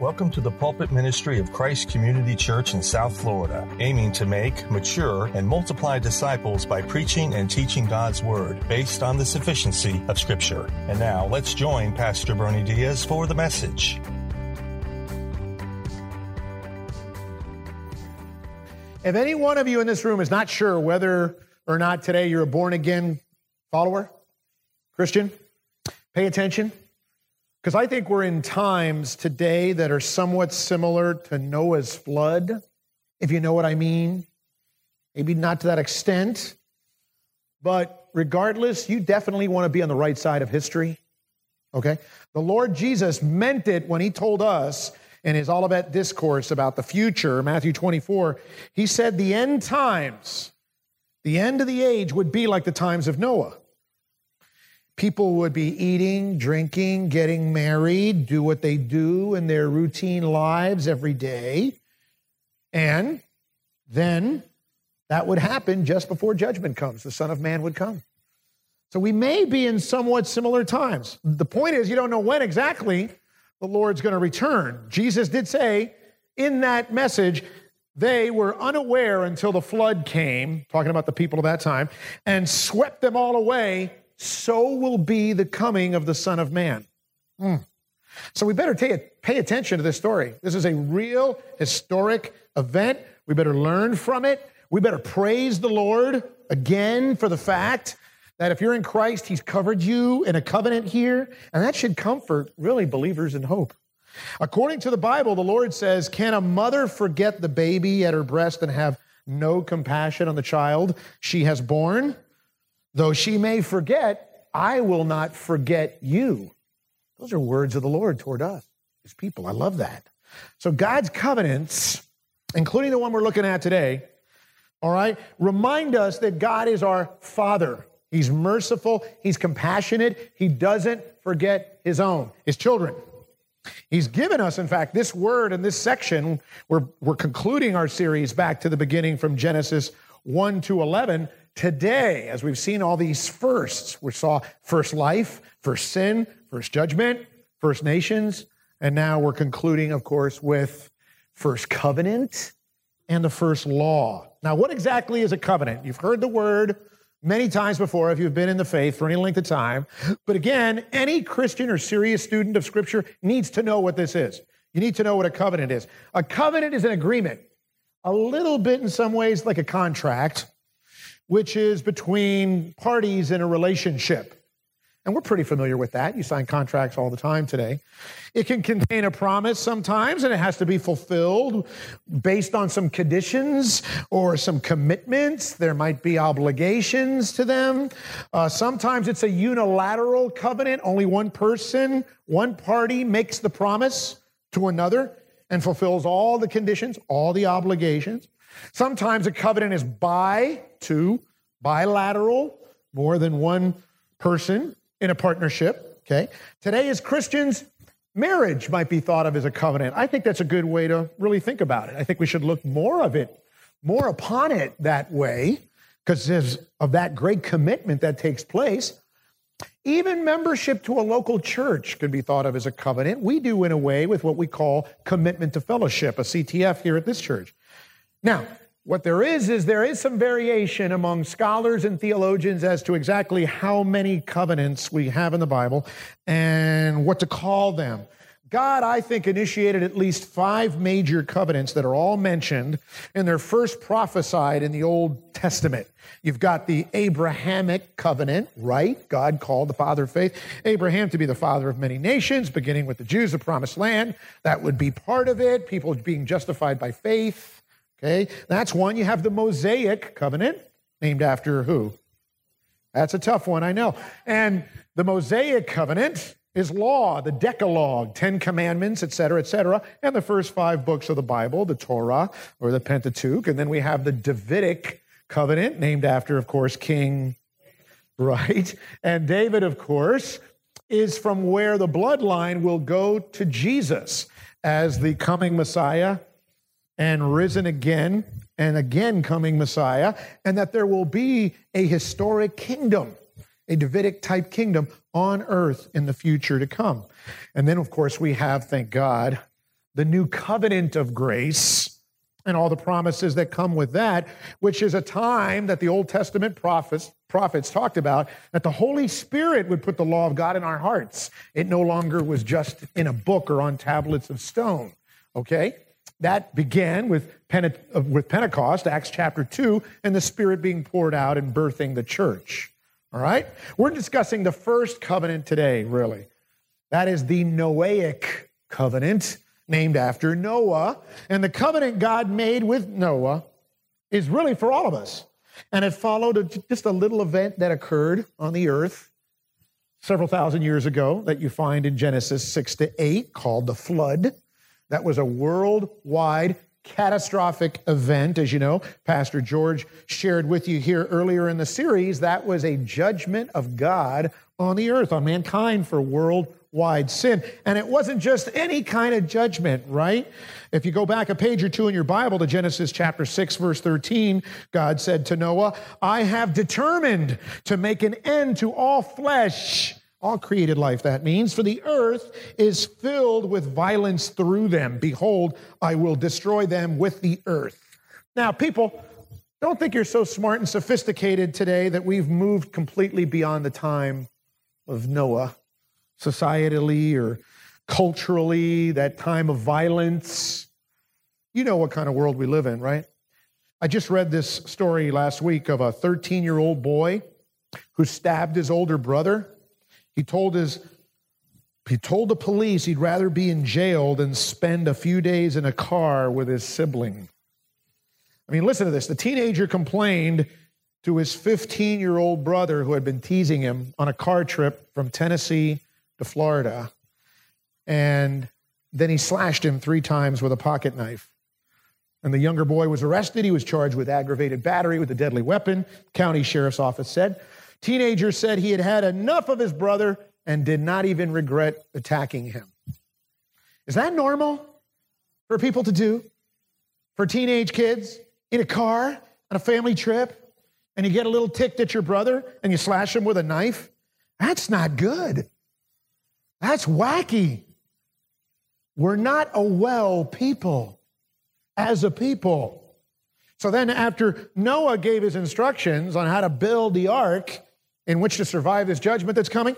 Welcome to the pulpit ministry of Christ Community Church in South Florida, aiming to make, mature, and multiply disciples by preaching and teaching God's Word based on the sufficiency of Scripture. And now let's join Pastor Bernie Diaz for the message. If any one of you in this room is not sure whether or not today you're a born again follower, Christian, pay attention. Because I think we're in times today that are somewhat similar to Noah's flood, if you know what I mean. Maybe not to that extent, but regardless, you definitely want to be on the right side of history. Okay? The Lord Jesus meant it when he told us in his Olivet discourse about the future, Matthew 24, he said the end times, the end of the age would be like the times of Noah. People would be eating, drinking, getting married, do what they do in their routine lives every day. And then that would happen just before judgment comes. The Son of Man would come. So we may be in somewhat similar times. The point is, you don't know when exactly the Lord's going to return. Jesus did say in that message, they were unaware until the flood came, talking about the people of that time, and swept them all away so will be the coming of the Son of Man. Mm. So we better pay attention to this story. This is a real historic event. We better learn from it. We better praise the Lord again for the fact that if you're in Christ, He's covered you in a covenant here, and that should comfort really believers in hope. According to the Bible, the Lord says, Can a mother forget the baby at her breast and have no compassion on the child she has born? Though she may forget, I will not forget you. Those are words of the Lord toward us, his people. I love that. So God's covenants, including the one we're looking at today, all right, remind us that God is our Father. He's merciful, He's compassionate, He doesn't forget His own, His children. He's given us, in fact, this word in this section. We're, we're concluding our series back to the beginning from Genesis 1 to 11 today, as we've seen all these firsts, we saw first life, first sin, first judgment, first nations, and now we're concluding, of course, with first covenant and the first law. Now, what exactly is a covenant? You've heard the word many times before if you've been in the faith for any length of time. But again, any Christian or serious student of Scripture needs to know what this is. You need to know what a covenant is. A covenant is an agreement, a little bit in some ways like a contract which is between parties in a relationship. And we're pretty familiar with that. You sign contracts all the time today. It can contain a promise sometimes, and it has to be fulfilled based on some conditions or some commitments. There might be obligations to them. Uh, sometimes it's a unilateral covenant. Only one person, one party makes the promise to another and fulfills all the conditions, all the obligations. Sometimes a covenant is by two, bilateral, more than one person in a partnership. Okay. Today, as Christians, marriage might be thought of as a covenant. I think that's a good way to really think about it. I think we should look more of it, more upon it that way, because of that great commitment that takes place. Even membership to a local church can be thought of as a covenant. We do in a way with what we call commitment to fellowship, a CTF here at this church. Now, what there is, is there is some variation among scholars and theologians as to exactly how many covenants we have in the Bible and what to call them. God, I think, initiated at least five major covenants that are all mentioned and they're first prophesied in the Old Testament. You've got the Abrahamic covenant, right? God called the father of faith Abraham to be the father of many nations, beginning with the Jews, the promised land. That would be part of it, people being justified by faith. Okay, that's one. You have the Mosaic covenant, named after who? That's a tough one, I know. And the Mosaic covenant is law, the Decalogue, Ten Commandments, et cetera, et cetera, and the first five books of the Bible, the Torah or the Pentateuch. And then we have the Davidic covenant, named after, of course, King, right? And David, of course, is from where the bloodline will go to Jesus as the coming Messiah and risen again and again coming Messiah, and that there will be a historic kingdom, a Davidic type kingdom on earth in the future to come. And then, of course, we have, thank God, the new covenant of grace and all the promises that come with that, which is a time that the Old Testament prophets, prophets talked about, that the Holy Spirit would put the law of God in our hearts. It no longer was just in a book or on tablets of stone. Okay? That began with, Pente- uh, with Pentecost, Acts chapter 2, and the Spirit being poured out and birthing the church. All right? We're discussing the first covenant today, really. That is the Noahic covenant, named after Noah. And the covenant God made with Noah is really for all of us. And it followed just a little event that occurred on the earth several thousand years ago that you find in Genesis 6 to 8 called the flood. That was a worldwide catastrophic event. As you know, Pastor George shared with you here earlier in the series, that was a judgment of God on the earth, on mankind for worldwide sin. And it wasn't just any kind of judgment, right? If you go back a page or two in your Bible to Genesis chapter 6, verse 13, God said to Noah, I have determined to make an end to all flesh all created life, that means. For the earth is filled with violence through them. Behold, I will destroy them with the earth. Now, people, don't think you're so smart and sophisticated today that we've moved completely beyond the time of Noah, societally or culturally, that time of violence. You know what kind of world we live in, right? I just read this story last week of a 13 year old boy who stabbed his older brother he told his he told the police he'd rather be in jail than spend a few days in a car with his sibling. I mean, listen to this. The teenager complained to his 15 year old brother who had been teasing him on a car trip from Tennessee to Florida. And then he slashed him three times with a pocket knife. And the younger boy was arrested. He was charged with aggravated battery with a deadly weapon, county sheriff's office said. Teenager said he had had enough of his brother and did not even regret attacking him. Is that normal for people to do? For teenage kids in a car on a family trip and you get a little ticked at your brother and you slash him with a knife? That's not good. That's wacky. We're not a well people as a people. So then, after Noah gave his instructions on how to build the ark, in which to survive this judgment that's coming,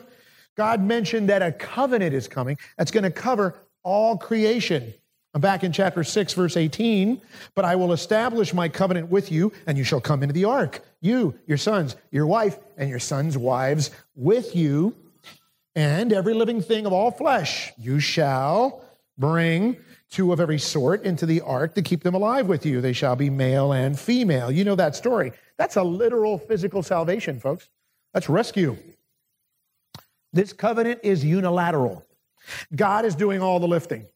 God mentioned that a covenant is coming that's going to cover all creation. I'm back in chapter 6, verse 18. But I will establish my covenant with you, and you shall come into the ark. You, your sons, your wife, and your sons' wives with you, and every living thing of all flesh. You shall bring two of every sort into the ark to keep them alive with you. They shall be male and female. You know that story. That's a literal physical salvation, folks. That's rescue. This covenant is unilateral. God is doing all the lifting.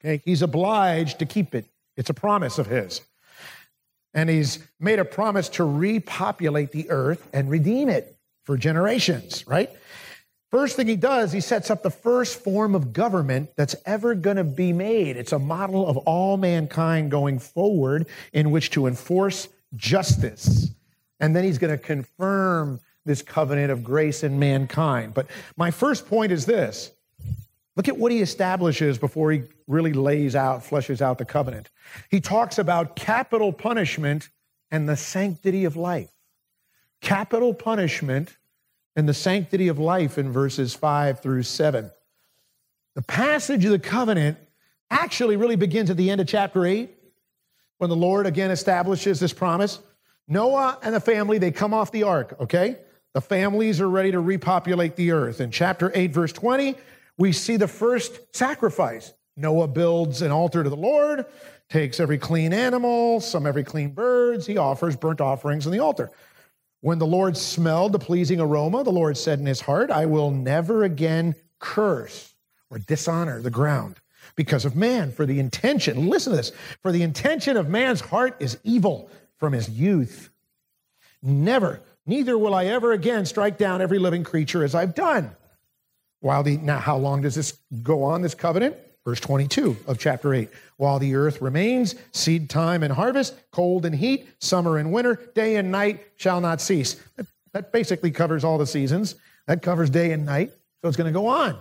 Okay? He's obliged to keep it. It's a promise of his. And he's made a promise to repopulate the earth and redeem it for generations, right? First thing he does, he sets up the first form of government that's ever going to be made. It's a model of all mankind going forward in which to enforce justice. And then he's going to confirm this covenant of grace in mankind. But my first point is this look at what he establishes before he really lays out, fleshes out the covenant. He talks about capital punishment and the sanctity of life. Capital punishment and the sanctity of life in verses 5 through 7. The passage of the covenant actually really begins at the end of chapter 8 when the Lord again establishes this promise. Noah and the family, they come off the ark, okay? The families are ready to repopulate the earth. In chapter 8, verse 20, we see the first sacrifice. Noah builds an altar to the Lord, takes every clean animal, some every clean birds. He offers burnt offerings on the altar. When the Lord smelled the pleasing aroma, the Lord said in his heart, I will never again curse or dishonor the ground because of man. For the intention, listen to this, for the intention of man's heart is evil from his youth. Never Neither will I ever again strike down every living creature as I've done. While the, now, how long does this go on, this covenant? Verse 22 of chapter 8. While the earth remains, seed time and harvest, cold and heat, summer and winter, day and night shall not cease. That, that basically covers all the seasons. That covers day and night. So it's going to go on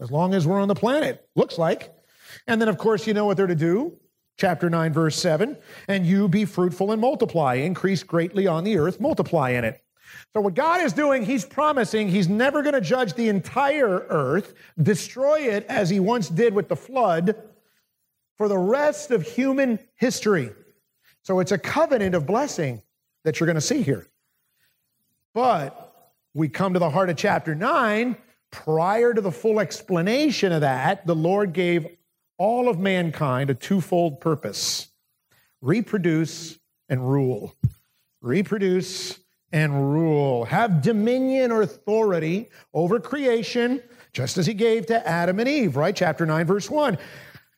as long as we're on the planet. Looks like. And then, of course, you know what they're to do. Chapter 9, verse 7 and you be fruitful and multiply, increase greatly on the earth, multiply in it. So, what God is doing, He's promising He's never going to judge the entire earth, destroy it as He once did with the flood for the rest of human history. So, it's a covenant of blessing that you're going to see here. But we come to the heart of chapter 9. Prior to the full explanation of that, the Lord gave all of mankind a twofold purpose reproduce and rule. Reproduce and rule. Have dominion or authority over creation, just as he gave to Adam and Eve, right? Chapter 9, verse 1.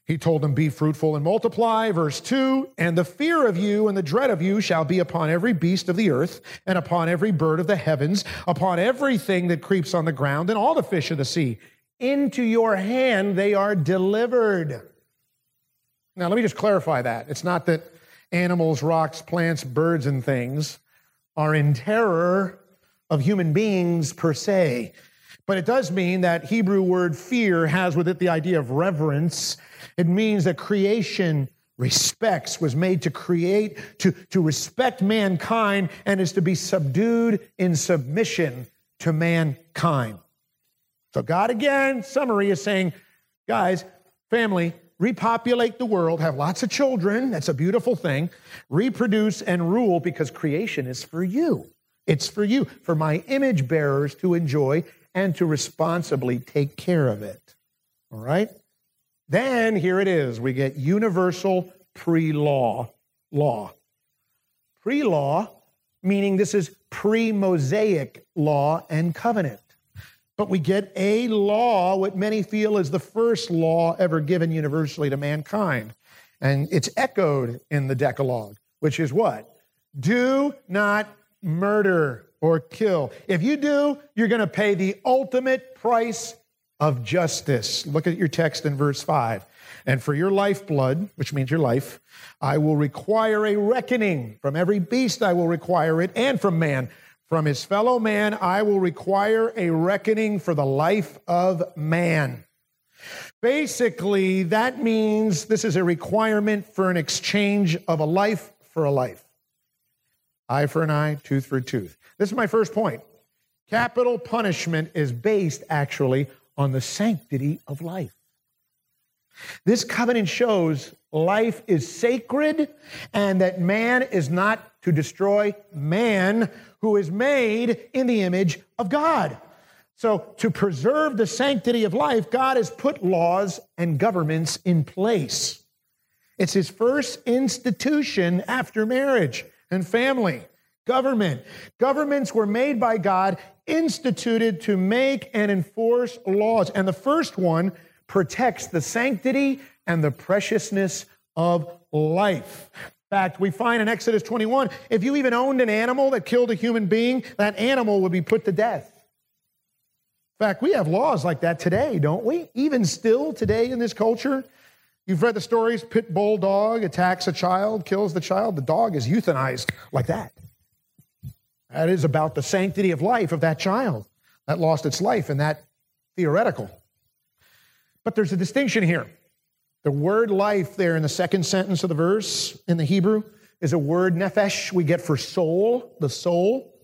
He told them, Be fruitful and multiply. Verse 2 And the fear of you and the dread of you shall be upon every beast of the earth, and upon every bird of the heavens, upon everything that creeps on the ground, and all the fish of the sea. Into your hand they are delivered. Now, let me just clarify that. It's not that animals, rocks, plants, birds, and things are in terror of human beings per se. But it does mean that Hebrew word fear has with it the idea of reverence it means that creation respects, was made to create, to, to respect mankind, and is to be subdued in submission to mankind. So, God, again, summary is saying, guys, family, repopulate the world, have lots of children. That's a beautiful thing. Reproduce and rule because creation is for you. It's for you, for my image bearers to enjoy and to responsibly take care of it. All right? Then here it is we get universal pre law law. Pre law, meaning this is pre Mosaic law and covenant. But we get a law, what many feel is the first law ever given universally to mankind. And it's echoed in the Decalogue, which is what? Do not murder or kill. If you do, you're going to pay the ultimate price of justice. Look at your text in verse 5. And for your lifeblood, which means your life, I will require a reckoning. From every beast I will require it, and from man. From his fellow man I will require a reckoning for the life of man. Basically, that means this is a requirement for an exchange of a life for a life. Eye for an eye, tooth for a tooth. This is my first point. Capital punishment is based actually on the sanctity of life. This covenant shows life is sacred and that man is not to destroy man who is made in the image of God. So, to preserve the sanctity of life, God has put laws and governments in place. It's his first institution after marriage and family. Government. Governments were made by God instituted to make and enforce laws. And the first one protects the sanctity and the preciousness of life. In fact, we find in Exodus 21 if you even owned an animal that killed a human being, that animal would be put to death. In fact, we have laws like that today, don't we? Even still today in this culture. You've read the stories pit bull dog attacks a child, kills the child, the dog is euthanized like that. That is about the sanctity of life of that child that lost its life in that theoretical. But there's a distinction here. The word life there in the second sentence of the verse in the Hebrew is a word nephesh we get for soul, the soul.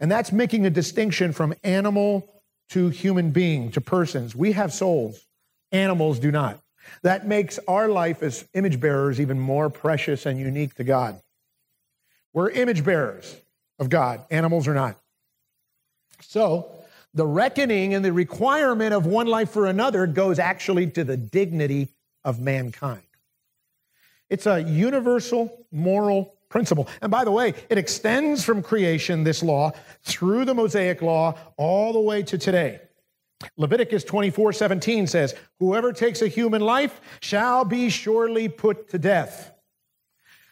And that's making a distinction from animal to human being, to persons. We have souls, animals do not. That makes our life as image bearers even more precious and unique to God. We're image bearers of God. Animals are not. So, the reckoning and the requirement of one life for another goes actually to the dignity of mankind. It's a universal moral principle. And by the way, it extends from creation, this law, through the Mosaic law, all the way to today. Leviticus 24 17 says, Whoever takes a human life shall be surely put to death.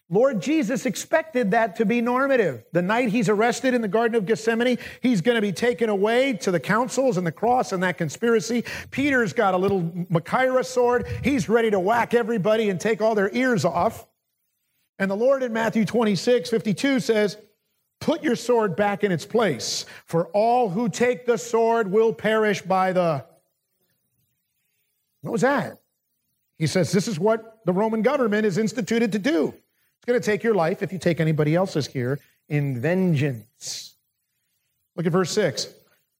Lord Jesus expected that to be normative. The night he's arrested in the Garden of Gethsemane, he's going to be taken away to the councils and the cross and that conspiracy. Peter's got a little Machaira sword. He's ready to whack everybody and take all their ears off. And the Lord in Matthew 26, 52 says, Put your sword back in its place, for all who take the sword will perish by the. What was that? He says this is what the Roman government is instituted to do. Going to take your life if you take anybody else's here in vengeance. Look at verse 6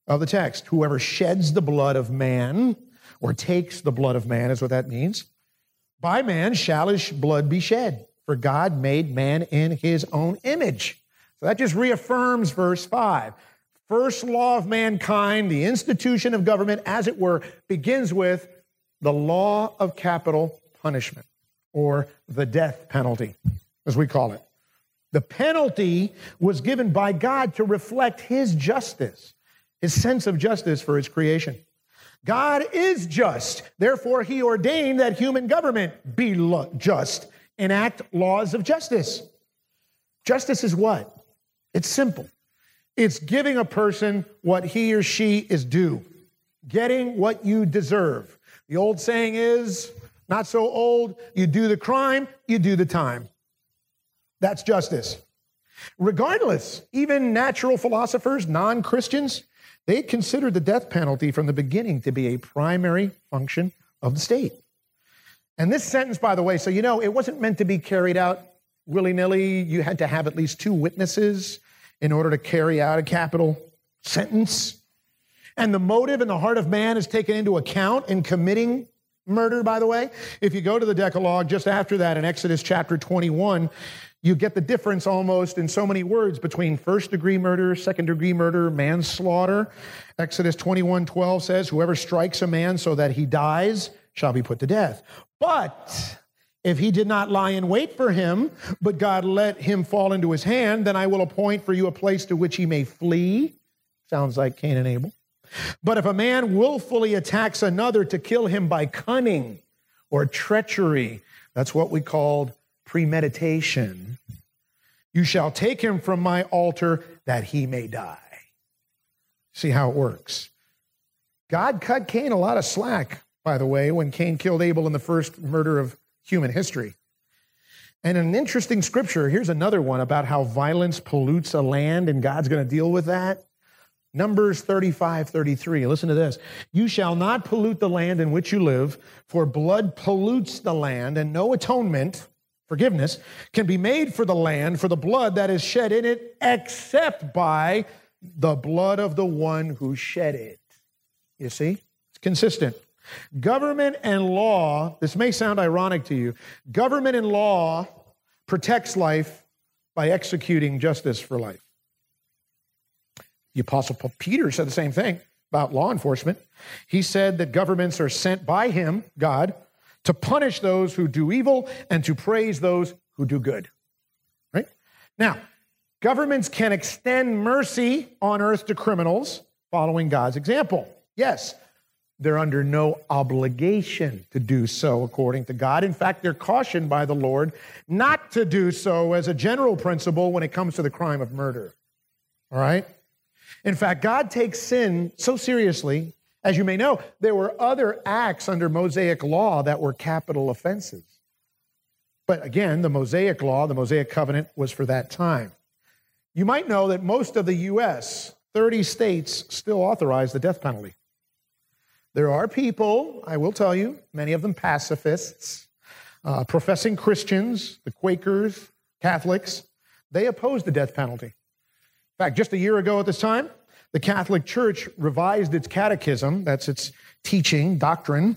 of the text. Whoever sheds the blood of man or takes the blood of man is what that means. By man shall his blood be shed, for God made man in his own image. So that just reaffirms verse 5. First law of mankind, the institution of government, as it were, begins with the law of capital punishment, or the death penalty, as we call it. The penalty was given by God to reflect his justice, his sense of justice for his creation. God is just. Therefore, he ordained that human government be just, enact laws of justice. Justice is what? It's simple. It's giving a person what he or she is due, getting what you deserve. The old saying is, not so old, you do the crime, you do the time. That's justice. Regardless, even natural philosophers, non Christians, they considered the death penalty from the beginning to be a primary function of the state. And this sentence, by the way, so you know, it wasn't meant to be carried out willy nilly. You had to have at least two witnesses in order to carry out a capital sentence. And the motive in the heart of man is taken into account in committing murder, by the way. If you go to the Decalogue just after that in Exodus chapter 21, you get the difference almost in so many words between first degree murder, second degree murder, manslaughter. Exodus 21 12 says, Whoever strikes a man so that he dies shall be put to death. But if he did not lie in wait for him, but God let him fall into his hand, then I will appoint for you a place to which he may flee. Sounds like Cain and Abel. But if a man willfully attacks another to kill him by cunning or treachery, that's what we called premeditation, you shall take him from my altar that he may die. See how it works. God cut Cain a lot of slack, by the way, when Cain killed Abel in the first murder of human history. And an interesting scripture, here's another one about how violence pollutes a land and God's going to deal with that. Numbers 35, 33. Listen to this. You shall not pollute the land in which you live, for blood pollutes the land, and no atonement, forgiveness, can be made for the land for the blood that is shed in it, except by the blood of the one who shed it. You see? It's consistent. Government and law, this may sound ironic to you, government and law protects life by executing justice for life. The Apostle Peter said the same thing about law enforcement. He said that governments are sent by him, God, to punish those who do evil and to praise those who do good. Right? Now, governments can extend mercy on earth to criminals following God's example. Yes, they're under no obligation to do so according to God. In fact, they're cautioned by the Lord not to do so as a general principle when it comes to the crime of murder. All right? In fact, God takes sin so seriously, as you may know, there were other acts under Mosaic law that were capital offenses. But again, the Mosaic law, the Mosaic covenant, was for that time. You might know that most of the U.S., 30 states, still authorize the death penalty. There are people, I will tell you, many of them pacifists, uh, professing Christians, the Quakers, Catholics, they oppose the death penalty. In fact, just a year ago at this time, the Catholic Church revised its catechism, that's its teaching, doctrine,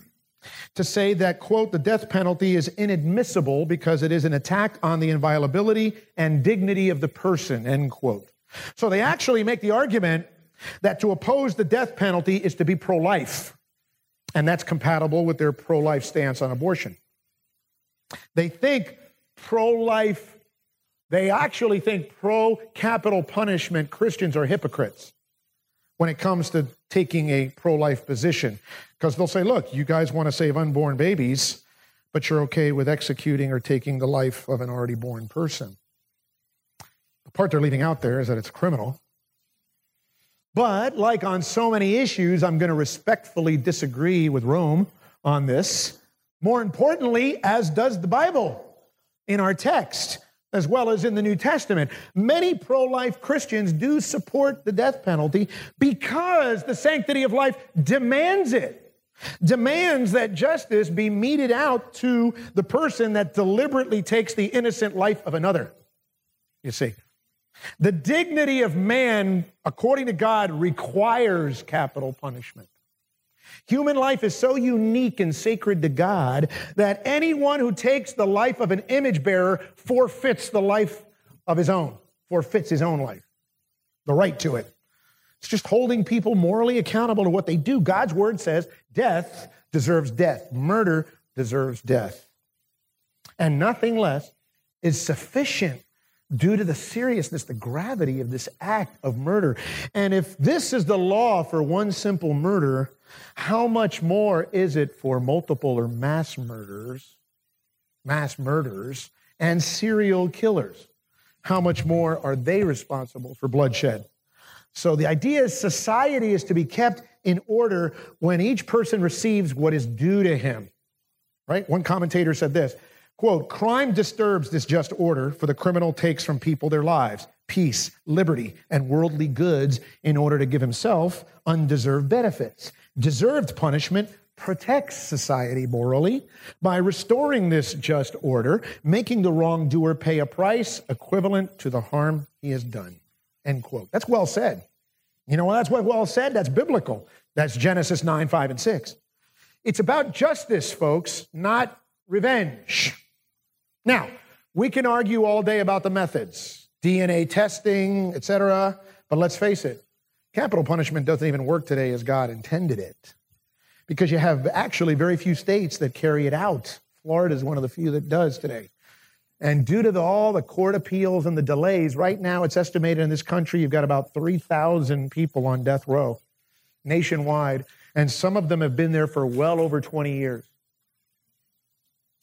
to say that, quote, the death penalty is inadmissible because it is an attack on the inviolability and dignity of the person, end quote. So they actually make the argument that to oppose the death penalty is to be pro life. And that's compatible with their pro life stance on abortion. They think pro life, they actually think pro capital punishment Christians are hypocrites when it comes to taking a pro life position. Because they'll say, look, you guys want to save unborn babies, but you're okay with executing or taking the life of an already born person. The part they're leaving out there is that it's criminal. But, like on so many issues, I'm going to respectfully disagree with Rome on this. More importantly, as does the Bible in our text, as well as in the New Testament. Many pro life Christians do support the death penalty because the sanctity of life demands it. demands that justice be meted out to the person that deliberately takes the innocent life of another. You see, the dignity of man, according to God, requires capital punishment. Human life is so unique and sacred to God that anyone who takes the life of an image bearer forfeits the life of his own, forfeits his own life, the right to it. It's just holding people morally accountable to what they do. God's word says death deserves death, murder deserves death. And nothing less is sufficient due to the seriousness, the gravity of this act of murder. And if this is the law for one simple murder, how much more is it for multiple or mass murders, mass murders, and serial killers? How much more are they responsible for bloodshed? So the idea is society is to be kept in order when each person receives what is due to him. Right? One commentator said this quote, crime disturbs this just order, for the criminal takes from people their lives, peace, liberty, and worldly goods in order to give himself undeserved benefits. Deserved punishment protects society morally by restoring this just order, making the wrongdoer pay a price equivalent to the harm he has done. End quote. That's well said. You know, that's well said. That's biblical. That's Genesis 9, 5, and 6. It's about justice, folks, not revenge. Now, we can argue all day about the methods, DNA testing, etc., but let's face it, capital punishment doesn't even work today as God intended it. Because you have actually very few states that carry it out. Florida is one of the few that does today. And due to the, all the court appeals and the delays, right now it's estimated in this country you've got about 3,000 people on death row nationwide, and some of them have been there for well over 20 years.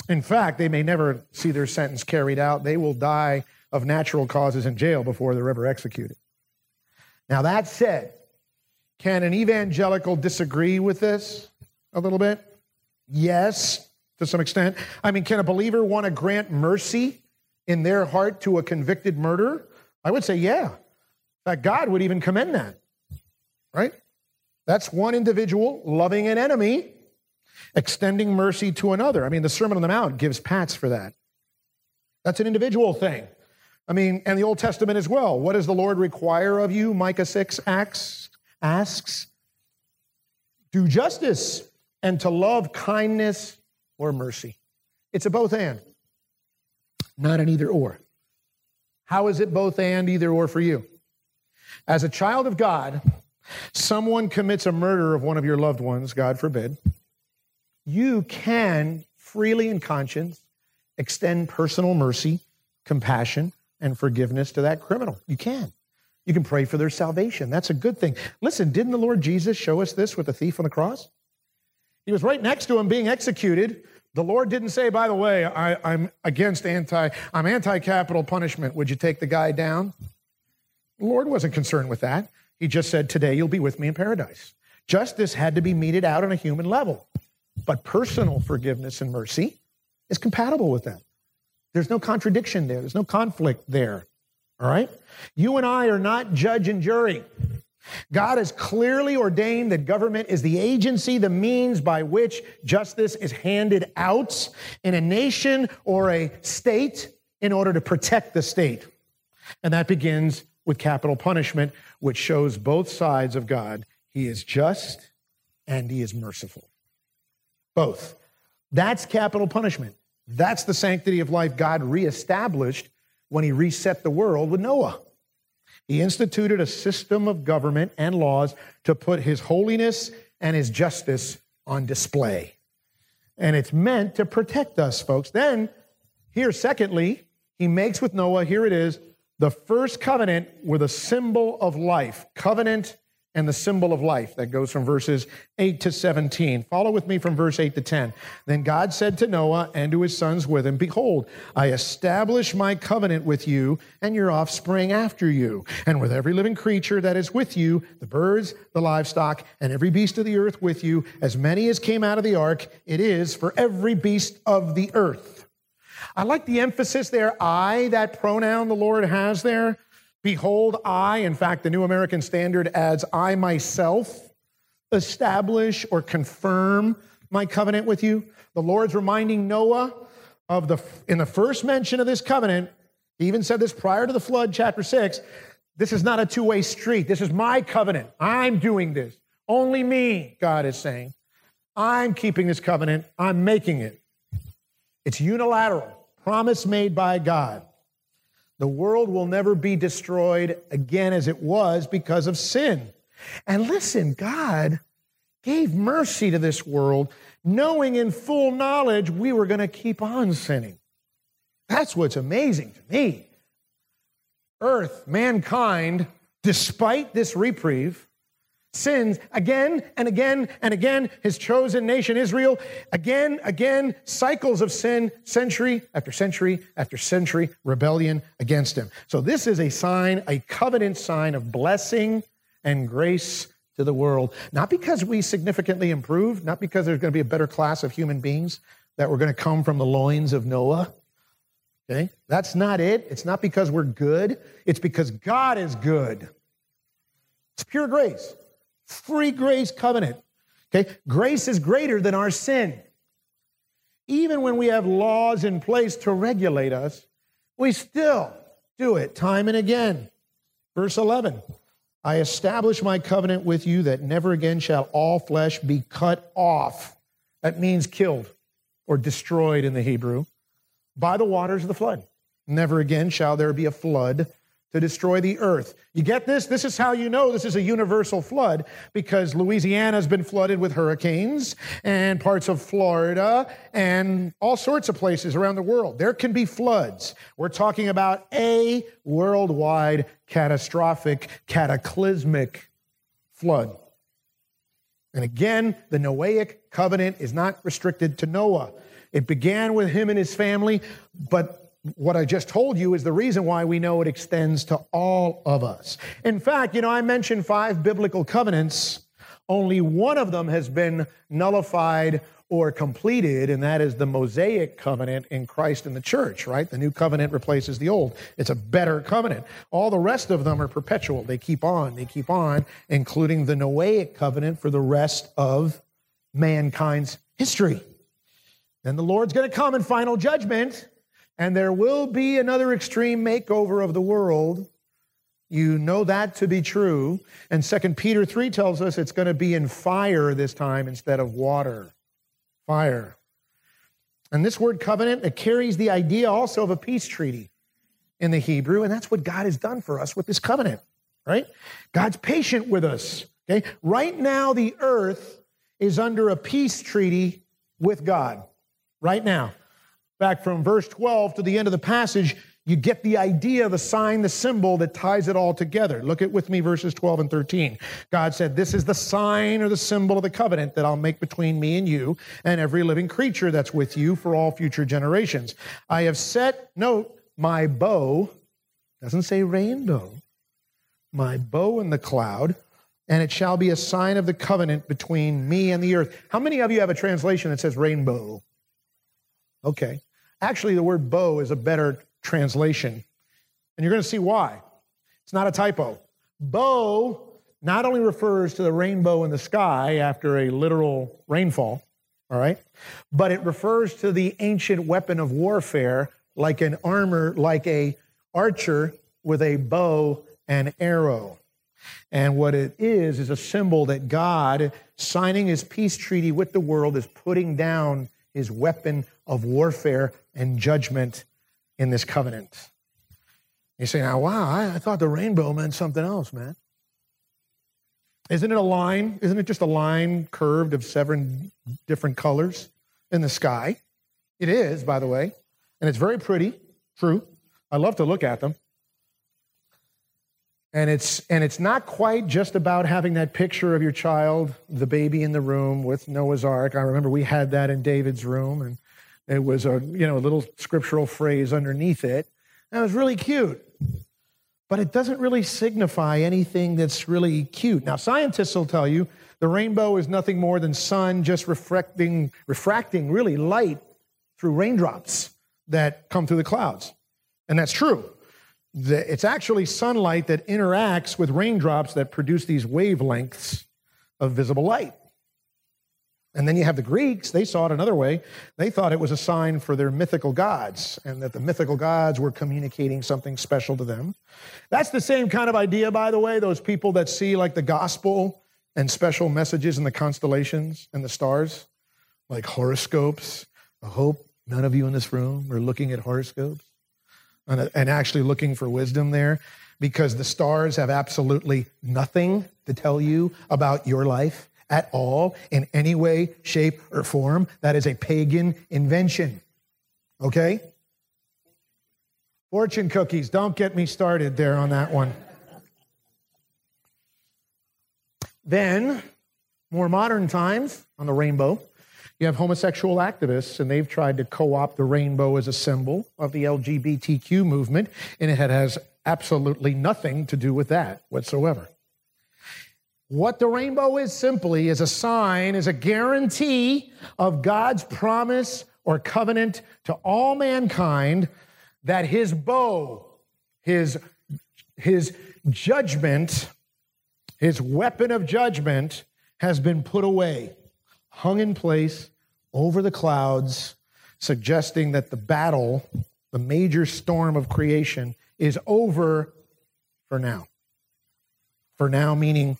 In fact, they may never see their sentence carried out. They will die of natural causes in jail before they're ever executed. Now, that said, can an evangelical disagree with this a little bit? Yes, to some extent. I mean, can a believer want to grant mercy in their heart to a convicted murderer? I would say, yeah. That God would even commend that, right? That's one individual loving an enemy, extending mercy to another. I mean, the Sermon on the Mount gives pats for that. That's an individual thing. I mean, and the Old Testament as well. What does the Lord require of you? Micah 6 asks, asks do justice and to love kindness or mercy. It's a both and, not an either or. How is it both and, either or for you? As a child of God, someone commits a murder of one of your loved ones, God forbid. You can freely in conscience extend personal mercy, compassion, and forgiveness to that criminal. You can. You can pray for their salvation. That's a good thing. Listen, didn't the Lord Jesus show us this with the thief on the cross? He was right next to him being executed. The Lord didn't say, by the way, I, am against anti, I'm anti-capital punishment. Would you take the guy down? The Lord wasn't concerned with that. He just said, today you'll be with me in paradise. Justice had to be meted out on a human level. But personal forgiveness and mercy is compatible with that. There's no contradiction there. There's no conflict there. All right? You and I are not judge and jury. God has clearly ordained that government is the agency, the means by which justice is handed out in a nation or a state in order to protect the state. And that begins with capital punishment, which shows both sides of God. He is just and he is merciful. Both. That's capital punishment. That's the sanctity of life God reestablished when he reset the world with Noah. He instituted a system of government and laws to put his holiness and his justice on display. And it's meant to protect us, folks. Then, here, secondly, he makes with Noah, here it is, the first covenant with a symbol of life. Covenant and the symbol of life. That goes from verses 8 to 17. Follow with me from verse 8 to 10. Then God said to Noah and to his sons with him, Behold, I establish my covenant with you and your offspring after you, and with every living creature that is with you, the birds, the livestock, and every beast of the earth with you, as many as came out of the ark, it is for every beast of the earth. I like the emphasis there, I, that pronoun the Lord has there. Behold, I, in fact, the New American Standard adds, I myself. establish or confirm my covenant with you. The Lord's reminding Noah of the in the first mention of this covenant. He even said this prior to the flood, chapter six. This is not a two-way street. This is my covenant. I'm doing this. Only me, God is saying. I'm keeping this covenant. I'm making it. It's unilateral, promise made by God. The world will never be destroyed again as it was because of sin. And listen, God gave mercy to this world, knowing in full knowledge we were going to keep on sinning. That's what's amazing to me. Earth, mankind, despite this reprieve, sins again and again and again. His chosen nation, Israel, again, again, cycles of sin, century after century after century, rebellion against him. So, this is a sign, a covenant sign of blessing and grace to the world. Not because we significantly improved, not because there's going to be a better class of human beings that were going to come from the loins of Noah. Okay? That's not it. It's not because we're good. It's because God is good. It's pure grace. Free grace covenant. Okay? Grace is greater than our sin. Even when we have laws in place to regulate us, we still do it time and again. Verse 11 I establish my covenant with you that never again shall all flesh be cut off. That means killed or destroyed in the Hebrew by the waters of the flood. Never again shall there be a flood to destroy the earth. You get this? This is how you know this is a universal flood because Louisiana has been flooded with hurricanes and parts of Florida and all sorts of places around the world. There can be floods. We're talking about a worldwide catastrophic, cataclysmic flood. And again, the Noahic covenant is not restricted to Noah. It began with him and his family, but what I just told you is the reason why we know it extends to all of us. In fact, you know, I mentioned five biblical covenants. Only one of them has been nullified or completed, and that is the Mosaic covenant in Christ and the church, right? The new covenant replaces the old. It's a better covenant. All the rest of them are perpetual. They keep on, they keep on, including the Noahic covenant for the rest of mankind's history. Then the Lord's going to come in final judgment and there will be another extreme makeover of the world. You know that to be true. And 2 Peter 3 tells us it's going to be in fire this time instead of water. Fire. And this word covenant, it carries the idea also of a peace treaty in the Hebrew, and that's what God has done for us with this covenant, right? God's patient with us. Okay? Right now, the earth is under a peace treaty with God. Right now back from verse 12 to the end of the passage, you get the idea, the sign, the symbol that ties it all together. Look at with me verses 12 and 13. God said, This is the sign or the symbol of the covenant that I'll make between me and you and every living creature that's with you for all future generations. I have set, note, my bow, doesn't say rainbow, my bow in the cloud, and it shall be a sign of the covenant between me and the earth. How many of you have a translation that says rainbow? Okay. Actually, the word bow is a better translation. And you're going to see why. It's not a typo. Bow not only refers to the rainbow in the sky after a literal rainfall, all right, but it refers to the ancient weapon of warfare like an armor, like a archer with a bow and arrow. And what it is, is a symbol that God, signing his peace treaty with the world, is putting down his weapon of warfare and judgment in this covenant. You say, now, wow, I, I thought the rainbow meant something else, man. Isn't it a line? Isn't it just a line curved of seven different colors in the sky? It is, by the way. And it's very pretty, true. I love to look at them. And it's and it's not quite just about having that picture of your child, the baby in the room with Noah's Ark. I remember we had that in David's room, and it was a you know a little scriptural phrase underneath it. It was really cute. But it doesn't really signify anything that's really cute. Now, scientists will tell you the rainbow is nothing more than sun just refracting, refracting really light through raindrops that come through the clouds. And that's true. It's actually sunlight that interacts with raindrops that produce these wavelengths of visible light. And then you have the Greeks, they saw it another way. They thought it was a sign for their mythical gods and that the mythical gods were communicating something special to them. That's the same kind of idea, by the way, those people that see like the gospel and special messages in the constellations and the stars, like horoscopes. I hope none of you in this room are looking at horoscopes and, and actually looking for wisdom there because the stars have absolutely nothing to tell you about your life at all in any way, shape, or form. That is a pagan invention. Okay? Fortune cookies. Don't get me started there on that one. Then, more modern times on the rainbow, you have homosexual activists, and they've tried to co opt the rainbow as a symbol of the LGBTQ movement, and it has absolutely nothing to do with that whatsoever. What the rainbow is simply is a sign, is a guarantee of God's promise or covenant to all mankind that his bow, his, his judgment, his weapon of judgment has been put away, hung in place over the clouds, suggesting that the battle, the major storm of creation, is over for now. For now, meaning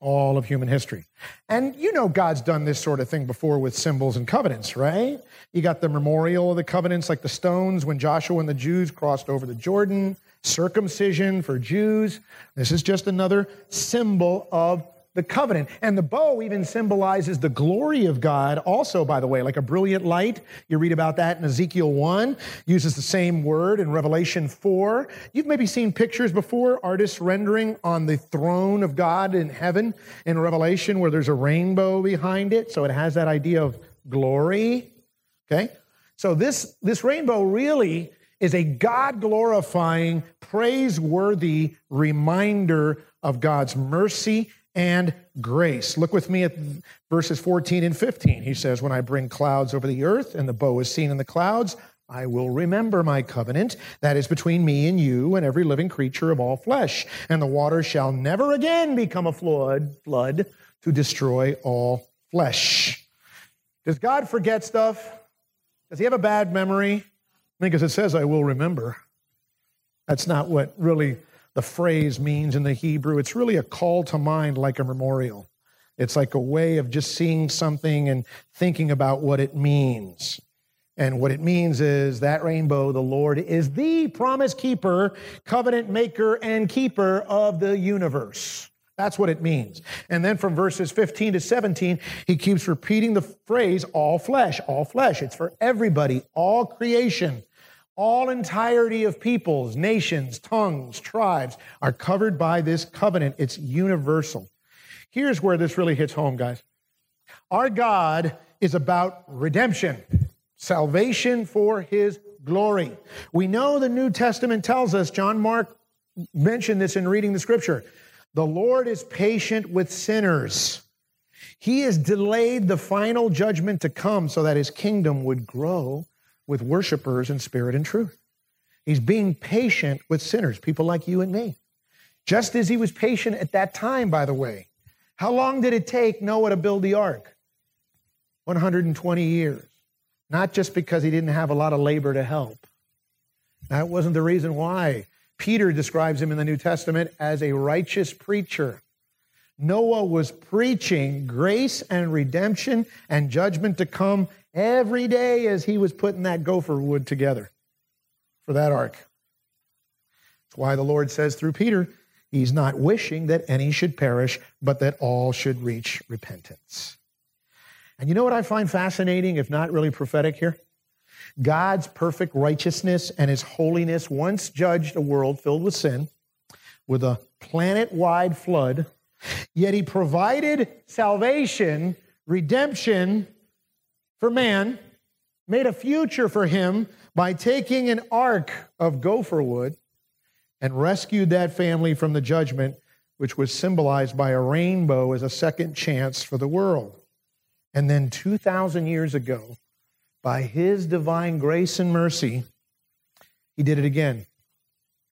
all of human history. And you know God's done this sort of thing before with symbols and covenants, right? You got the memorial of the covenants, like the stones when Joshua and the Jews crossed over the Jordan, circumcision for Jews. This is just another symbol of the covenant. And the bow even symbolizes the glory of God, also, by the way, like a brilliant light. You read about that in Ezekiel 1, uses the same word in Revelation 4. You've maybe seen pictures before, artists rendering on the throne of God in heaven in Revelation, where there's a rainbow behind it. So it has that idea of glory. Okay? So this, this rainbow really is a God glorifying, praiseworthy reminder of God's mercy and grace. Look with me at verses 14 and 15. He says, When I bring clouds over the earth and the bow is seen in the clouds, I will remember my covenant that is between me and you and every living creature of all flesh. And the water shall never again become a flood, flood to destroy all flesh. Does God forget stuff? Does he have a bad memory? Because it says, I will remember. That's not what really the phrase means in the Hebrew. It's really a call to mind like a memorial. It's like a way of just seeing something and thinking about what it means. And what it means is that rainbow, the Lord, is the promise keeper, covenant maker, and keeper of the universe. That's what it means. And then from verses 15 to 17, he keeps repeating the phrase, all flesh, all flesh. It's for everybody, all creation all entirety of peoples, nations, tongues, tribes are covered by this covenant. It's universal. Here's where this really hits home, guys. Our God is about redemption, salvation for his glory. We know the New Testament tells us, John Mark mentioned this in reading the scripture. The Lord is patient with sinners. He has delayed the final judgment to come so that his kingdom would grow with worshipers in spirit and truth. He's being patient with sinners, people like you and me. Just as he was patient at that time, by the way. How long did it take Noah to build the ark? 120 years. Not just because he didn't have a lot of labor to help. That wasn't the reason why. Peter describes him in the New Testament as a righteous preacher. Noah was preaching grace and redemption and judgment to come every day as he was putting that gopher wood together for that ark. That's why the Lord says through Peter, He's not wishing that any should perish, but that all should reach repentance. And you know what I find fascinating, if not really prophetic here? God's perfect righteousness and his holiness once judged a world filled with sin with a planet wide flood, yet he provided salvation, redemption, for man, made a future for him by taking an ark of gopher wood and rescued that family from the judgment, which was symbolized by a rainbow as a second chance for the world. And then 2,000 years ago, by his divine grace and mercy, he did it again.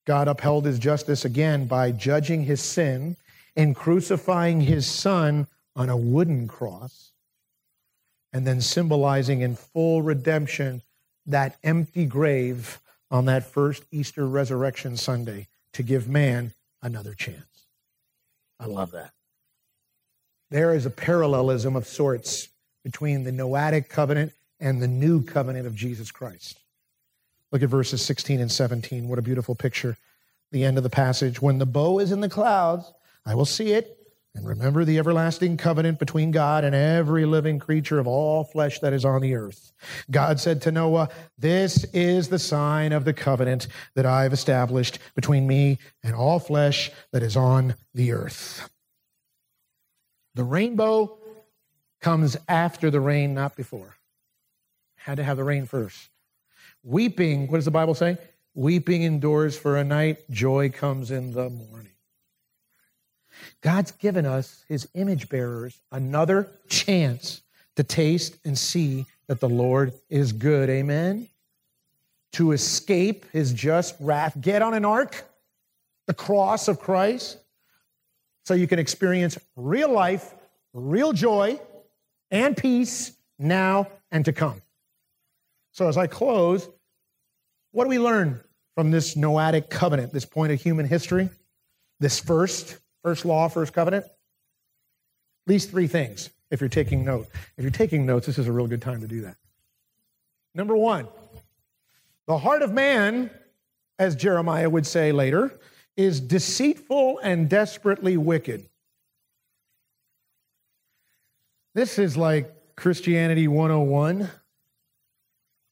God upheld his justice again by judging his sin and crucifying his son on a wooden cross, and then symbolizing in full redemption that empty grave on that first Easter resurrection Sunday to give man another chance. I love that. There is a parallelism of sorts between the Noahic covenant and the new covenant of Jesus Christ. Look at verses 16 and 17. What a beautiful picture. The end of the passage. When the bow is in the clouds, I will see it and remember the everlasting covenant between God and every living creature of all flesh that is on the earth. God said to Noah, This is the sign of the covenant that I have established between me and all flesh that is on the earth. The rainbow comes after the rain, not before. Had to have the rain first. Weeping, what does the Bible say? Weeping endures for a night, joy comes in the morning. God's given us, his image bearers, another chance to taste and see that the Lord is good. Amen? To escape his just wrath. Get on an ark, the cross of Christ, so you can experience real life, real joy, and peace now and to come. So, as I close, what do we learn from this Noahic covenant, this point of human history, this first First law, first covenant? At least three things if you're taking notes. If you're taking notes, this is a real good time to do that. Number one, the heart of man, as Jeremiah would say later, is deceitful and desperately wicked. This is like Christianity 101.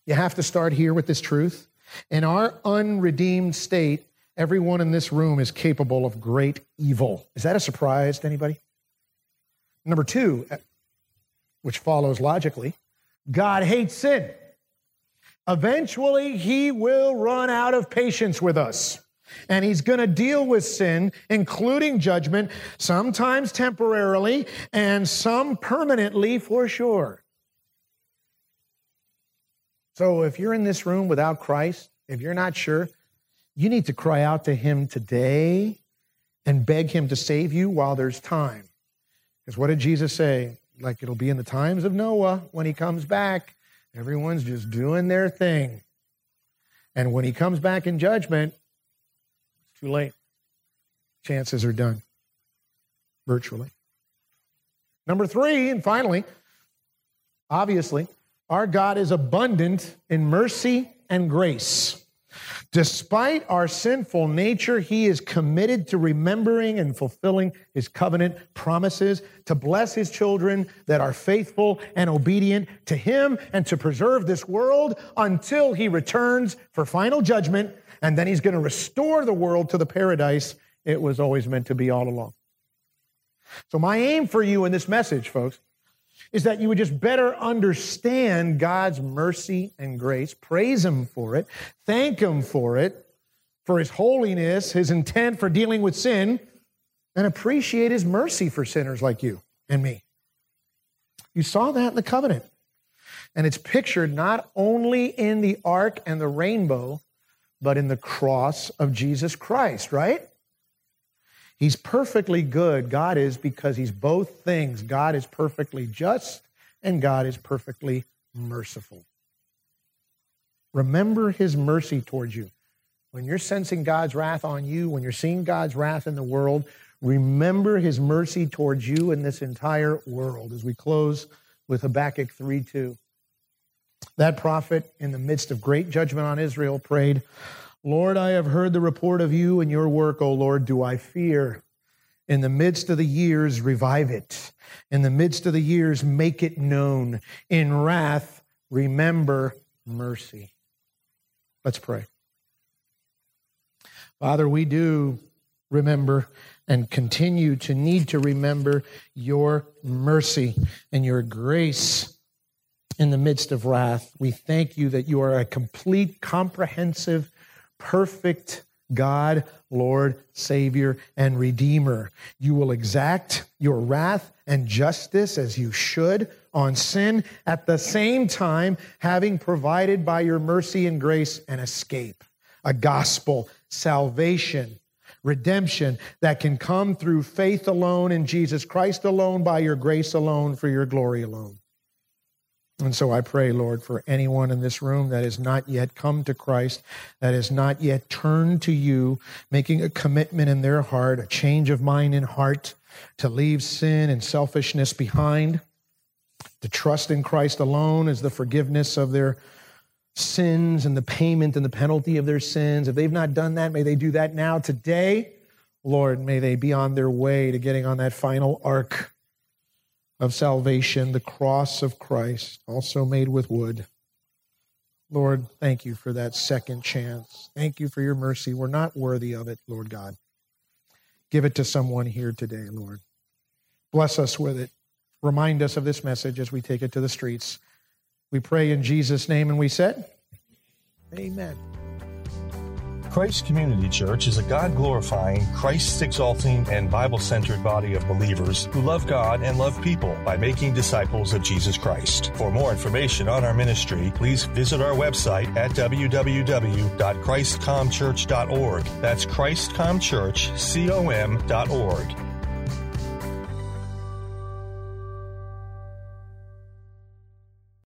You have to start here with this truth. In our unredeemed state, Everyone in this room is capable of great evil. Is that a surprise to anybody? Number two, which follows logically, God hates sin. Eventually, he will run out of patience with us. And he's going to deal with sin, including judgment, sometimes temporarily and some permanently for sure. So if you're in this room without Christ, if you're not sure, you need to cry out to Him today and beg Him to save you while there's time. Because what did Jesus say? Like it'll be in the times of Noah when He comes back. Everyone's just doing their thing. And when He comes back in judgment, it's too late. Chances are done, virtually. Number three, and finally, obviously, our God is abundant in mercy and grace. Despite our sinful nature, he is committed to remembering and fulfilling his covenant promises to bless his children that are faithful and obedient to him and to preserve this world until he returns for final judgment. And then he's going to restore the world to the paradise it was always meant to be all along. So, my aim for you in this message, folks, is that you would just better understand God's mercy and grace, praise Him for it, thank Him for it, for His holiness, His intent for dealing with sin, and appreciate His mercy for sinners like you and me. You saw that in the covenant. And it's pictured not only in the ark and the rainbow, but in the cross of Jesus Christ, right? He's perfectly good. God is because he's both things. God is perfectly just and God is perfectly merciful. Remember his mercy towards you. When you're sensing God's wrath on you, when you're seeing God's wrath in the world, remember his mercy towards you and this entire world. As we close with Habakkuk 3 2. That prophet, in the midst of great judgment on Israel, prayed, Lord, I have heard the report of you and your work, O Lord. Do I fear? In the midst of the years, revive it. In the midst of the years, make it known. In wrath, remember mercy. Let's pray. Father, we do remember and continue to need to remember your mercy and your grace in the midst of wrath. We thank you that you are a complete, comprehensive, perfect God, Lord, Savior, and Redeemer. You will exact your wrath and justice as you should on sin, at the same time, having provided by your mercy and grace an escape, a gospel, salvation, redemption that can come through faith alone in Jesus Christ alone, by your grace alone, for your glory alone. And so I pray, Lord, for anyone in this room that has not yet come to Christ, that has not yet turned to you, making a commitment in their heart, a change of mind and heart to leave sin and selfishness behind, to trust in Christ alone as the forgiveness of their sins and the payment and the penalty of their sins. If they've not done that, may they do that now today. Lord, may they be on their way to getting on that final ark of salvation, the cross of Christ, also made with wood. Lord, thank you for that second chance. Thank you for your mercy. We're not worthy of it, Lord God. Give it to someone here today, Lord. Bless us with it. Remind us of this message as we take it to the streets. We pray in Jesus' name, and we said, Amen. Christ Community Church is a God glorifying, Christ exalting, and Bible centered body of believers who love God and love people by making disciples of Jesus Christ. For more information on our ministry, please visit our website at www.christcomchurch.org. That's christcomchurch.com.org.